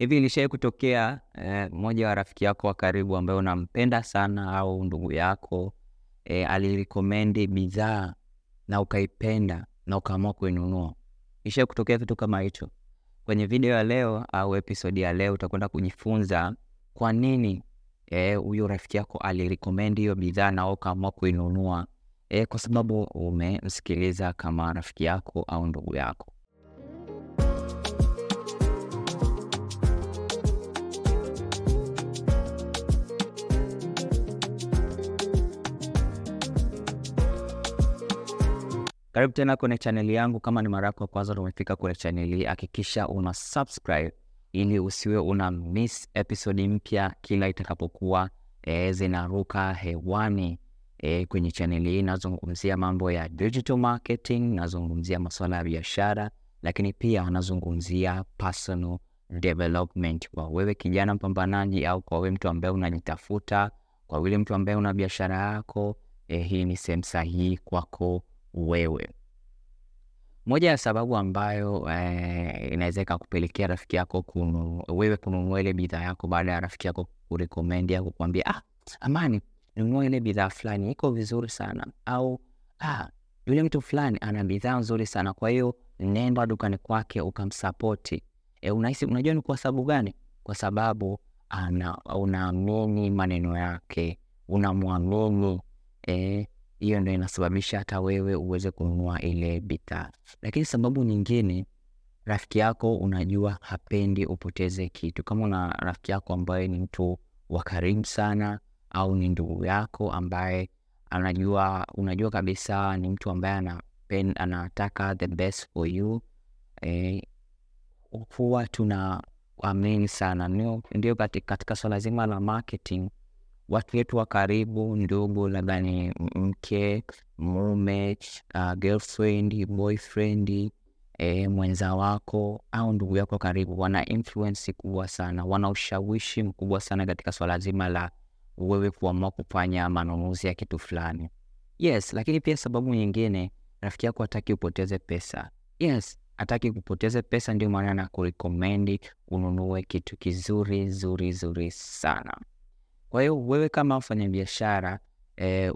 Hivi ilishai kutokea eh, mmoja wa rafiki yako wa karibu ambaye unampenda sana au ndugu yako eh, alirekomendi bidhaa na ukaipenda na ukaamua kuinunua? Ishai kutokea kitu kama hicho? Kwenye video ya leo au episodi ya leo utakwenda kujifunza kwa nini huyo eh, rafiki yako alirekomendi hiyo bidhaa na ukaamua kuinunua eh, kwa sababu umemsikiliza kama rafiki yako au ndugu yako. Karibu tena kwenye chaneli yangu. Kama ni mara yako ya kwanza umefika kwenye chaneli hakikisha una subscribe ili usiwe una miss episode mpya kila itakapokuwa e, zinaruka hewani e, kwenye chaneli hii. Nazungumzia mambo ya digital marketing, nazungumzia masuala ya biashara, lakini pia nazungumzia personal development kwa wewe kijana mpambanaji, au kwa wewe mtu ambaye unajitafuta, kwa yule mtu ambaye una biashara yako e, hii ni sehemu sahihi kwako wewe. Moja ya sababu ambayo eh, inaweza ikakupelekea rafiki yako kunu, wewe kununua ile bidhaa yako baada ya rafiki yako kurekomendi au kukwambia ah, Amani, nunua ile bidhaa fulani iko vizuri sana, au ah, yule mtu fulani ana bidhaa nzuri sana, kwa hiyo nenda dukani kwake ukamsapoti. E, unahisi unajua ni kwa sababu gani? Kwa sababu unaamini maneno yake, unamwamini eh, hiyo ndo inasababisha hata wewe uweze kununua ile bidhaa. Lakini sababu nyingine, rafiki yako unajua hapendi upoteze kitu. Kama una rafiki yako ambaye ni mtu wa karibu sana, au ni ndugu yako ambaye anajua unajua kabisa ni mtu ambaye anapen, anataka the best for you eh, huwa tunaamini sana ndio katika, katika swala zima la marketing watu wetu wa karibu, ndugu, labda ni mke, mume, uh, girlfriend, boyfriend, eh, mwenza wako au ndugu yako karibu, wana influence kubwa sana, wana ushawishi mkubwa sana katika swala zima la wewe kuamua kufanya manunuzi ya kitu fulani. Yes, lakini pia sababu nyingine, rafiki yako hataki upoteze pesa. Yes, hataki kupoteze pesa, ndio maana anakurekomendi ununue kitu kizuri zuri zuri sana. Kwa hiyo wewe kama mfanyabiashara e,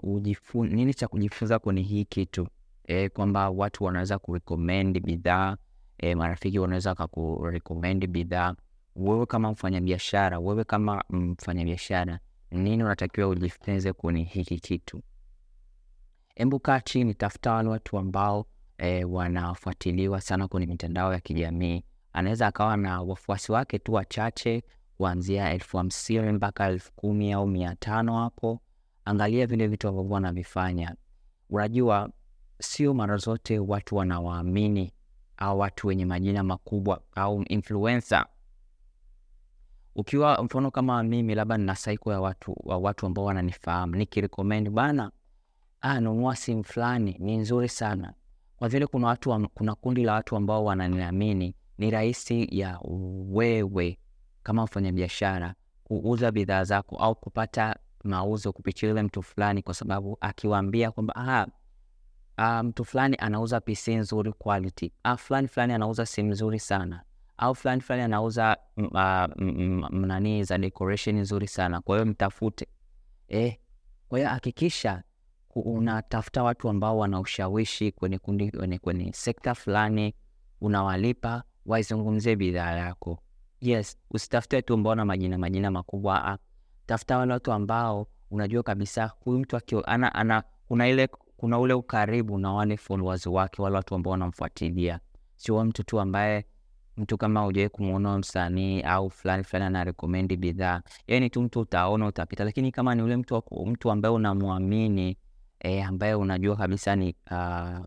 nini cha kujifunza kwenye hii kitu e, kwamba watu wanaweza kurekomendi bidhaa e, marafiki wanaweza wakakurekomendi bidhaa. Wewe kama mfanyabiashara, wewe kama mfanyabiashara, nini unatakiwa ujifunze kwenye hiki kitu? Embu kaa chini, tafuta wale watu ambao e, wanafuatiliwa sana kwenye mitandao ya kijamii. Anaweza akawa na wafuasi wake tu wachache kuanzia elfu hamsini mpaka elfu kumi au mia tano hapo. Angalia vile vitu ambavyo wanavifanya. Unajua, sio mara zote watu wanawaamini au watu wenye majina makubwa au influencer. Ukiwa mfano kama mimi, labda nina saiko ya watu wa watu ambao wananifahamu, nikirekomendi bana, ah, nunua simu fulani ni nzuri sana, kwa vile kuna watu, kuna kundi la watu ambao wananiamini, ni rahisi ya wewe kama mfanyabiashara kuuza bidhaa zako au kupata mauzo kupitia yule mtu fulani, kwa sababu akiwaambia kwamba mtu um, fulani anauza PC nzuri quality, ah, fulani fulani anauza simu nzuri sana, au fulani fulani anauza nani za decoration nzuri sana, kwa hiyo mtafute. Eh, kwa hiyo hakikisha unatafuta watu ambao wana ushawishi kwenye kundi, kwenye, kwenye sekta fulani, unawalipa waizungumzie bidhaa yako. Yes, usitafute tu mbona majina majina makubwa. Ah. Tafuta wale watu ambao unajua kabisa huyu mtu akio ana, ana kuna ile kuna ule ukaribu na wale followers wake, wale watu ambao wanamfuatilia, sio mtu tu ambaye mtu kama hujawahi kumuona msanii au fulani fulani anarekomendi bidhaa, yani tu mtu utaona utapita, lakini kama ni ule mtu mtu ambaye unamwamini e, ambaye unajua kabisa ni uh,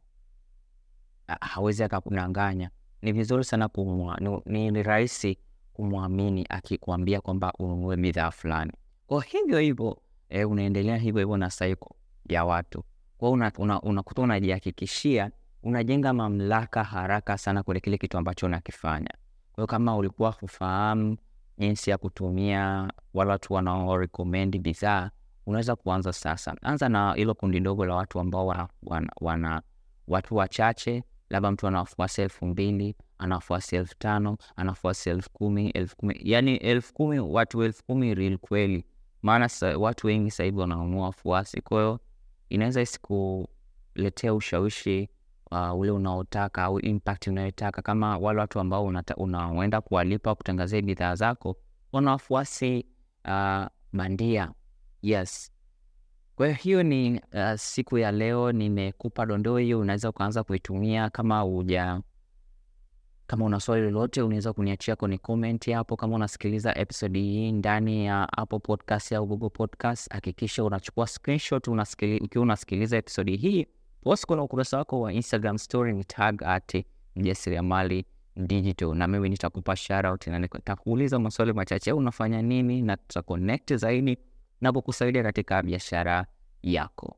hawezi akakudanganya, ni vizuri sana kumwa, ni, ni rahisi kumwamini akikwambia kwamba ununue bidhaa fulani. Kwa hivyo hivyo e, unaendelea hivyo hivyo na saiko ya watu kwao, unakuta una, una unajihakikishia unajenga mamlaka haraka sana kule kile kitu ambacho unakifanya. Kwa kama ulikuwa hufahamu jinsi ya kutumia wale watu wanaorekomendi bidhaa, unaweza kuanza sasa. Anza na hilo kundi ndogo la watu ambao wana, wana, wana watu wachache, labda mtu ana elfu mbili ana wafuasi elfu tano ana elfu kumi elfu kumi yani elfu kumi watu elfu kumi real kweli. Maana watu wengi sahivi hivi wananunua wafuasi kwahiyo inaweza isikuletea ushawishi uh, ule unaotaka au impact unayotaka. Kama wale watu ambao unaenda kuwalipa kutangazia bidhaa zako wana wafuasi uh, bandia. Yes. Kwa hiyo ni uh, siku ya leo nimekupa dondoo hiyo unaweza ukaanza kuitumia kama uja kama una swali lolote unaweza kuniachia kwenye comment hapo. Kama unasikiliza episode hii ndani ya Apple Podcast au Google Podcast hakikisha unachukua screenshot ukiwa unasikiliza episode hii post kwenye ukurasa wako wa Instagram story ni tag at mjasiriamali digital. Na mimi nitakupa shoutout na nitakuuliza maswali machache unafanya nini na tuta zaidi na kukusaidia katika biashara yako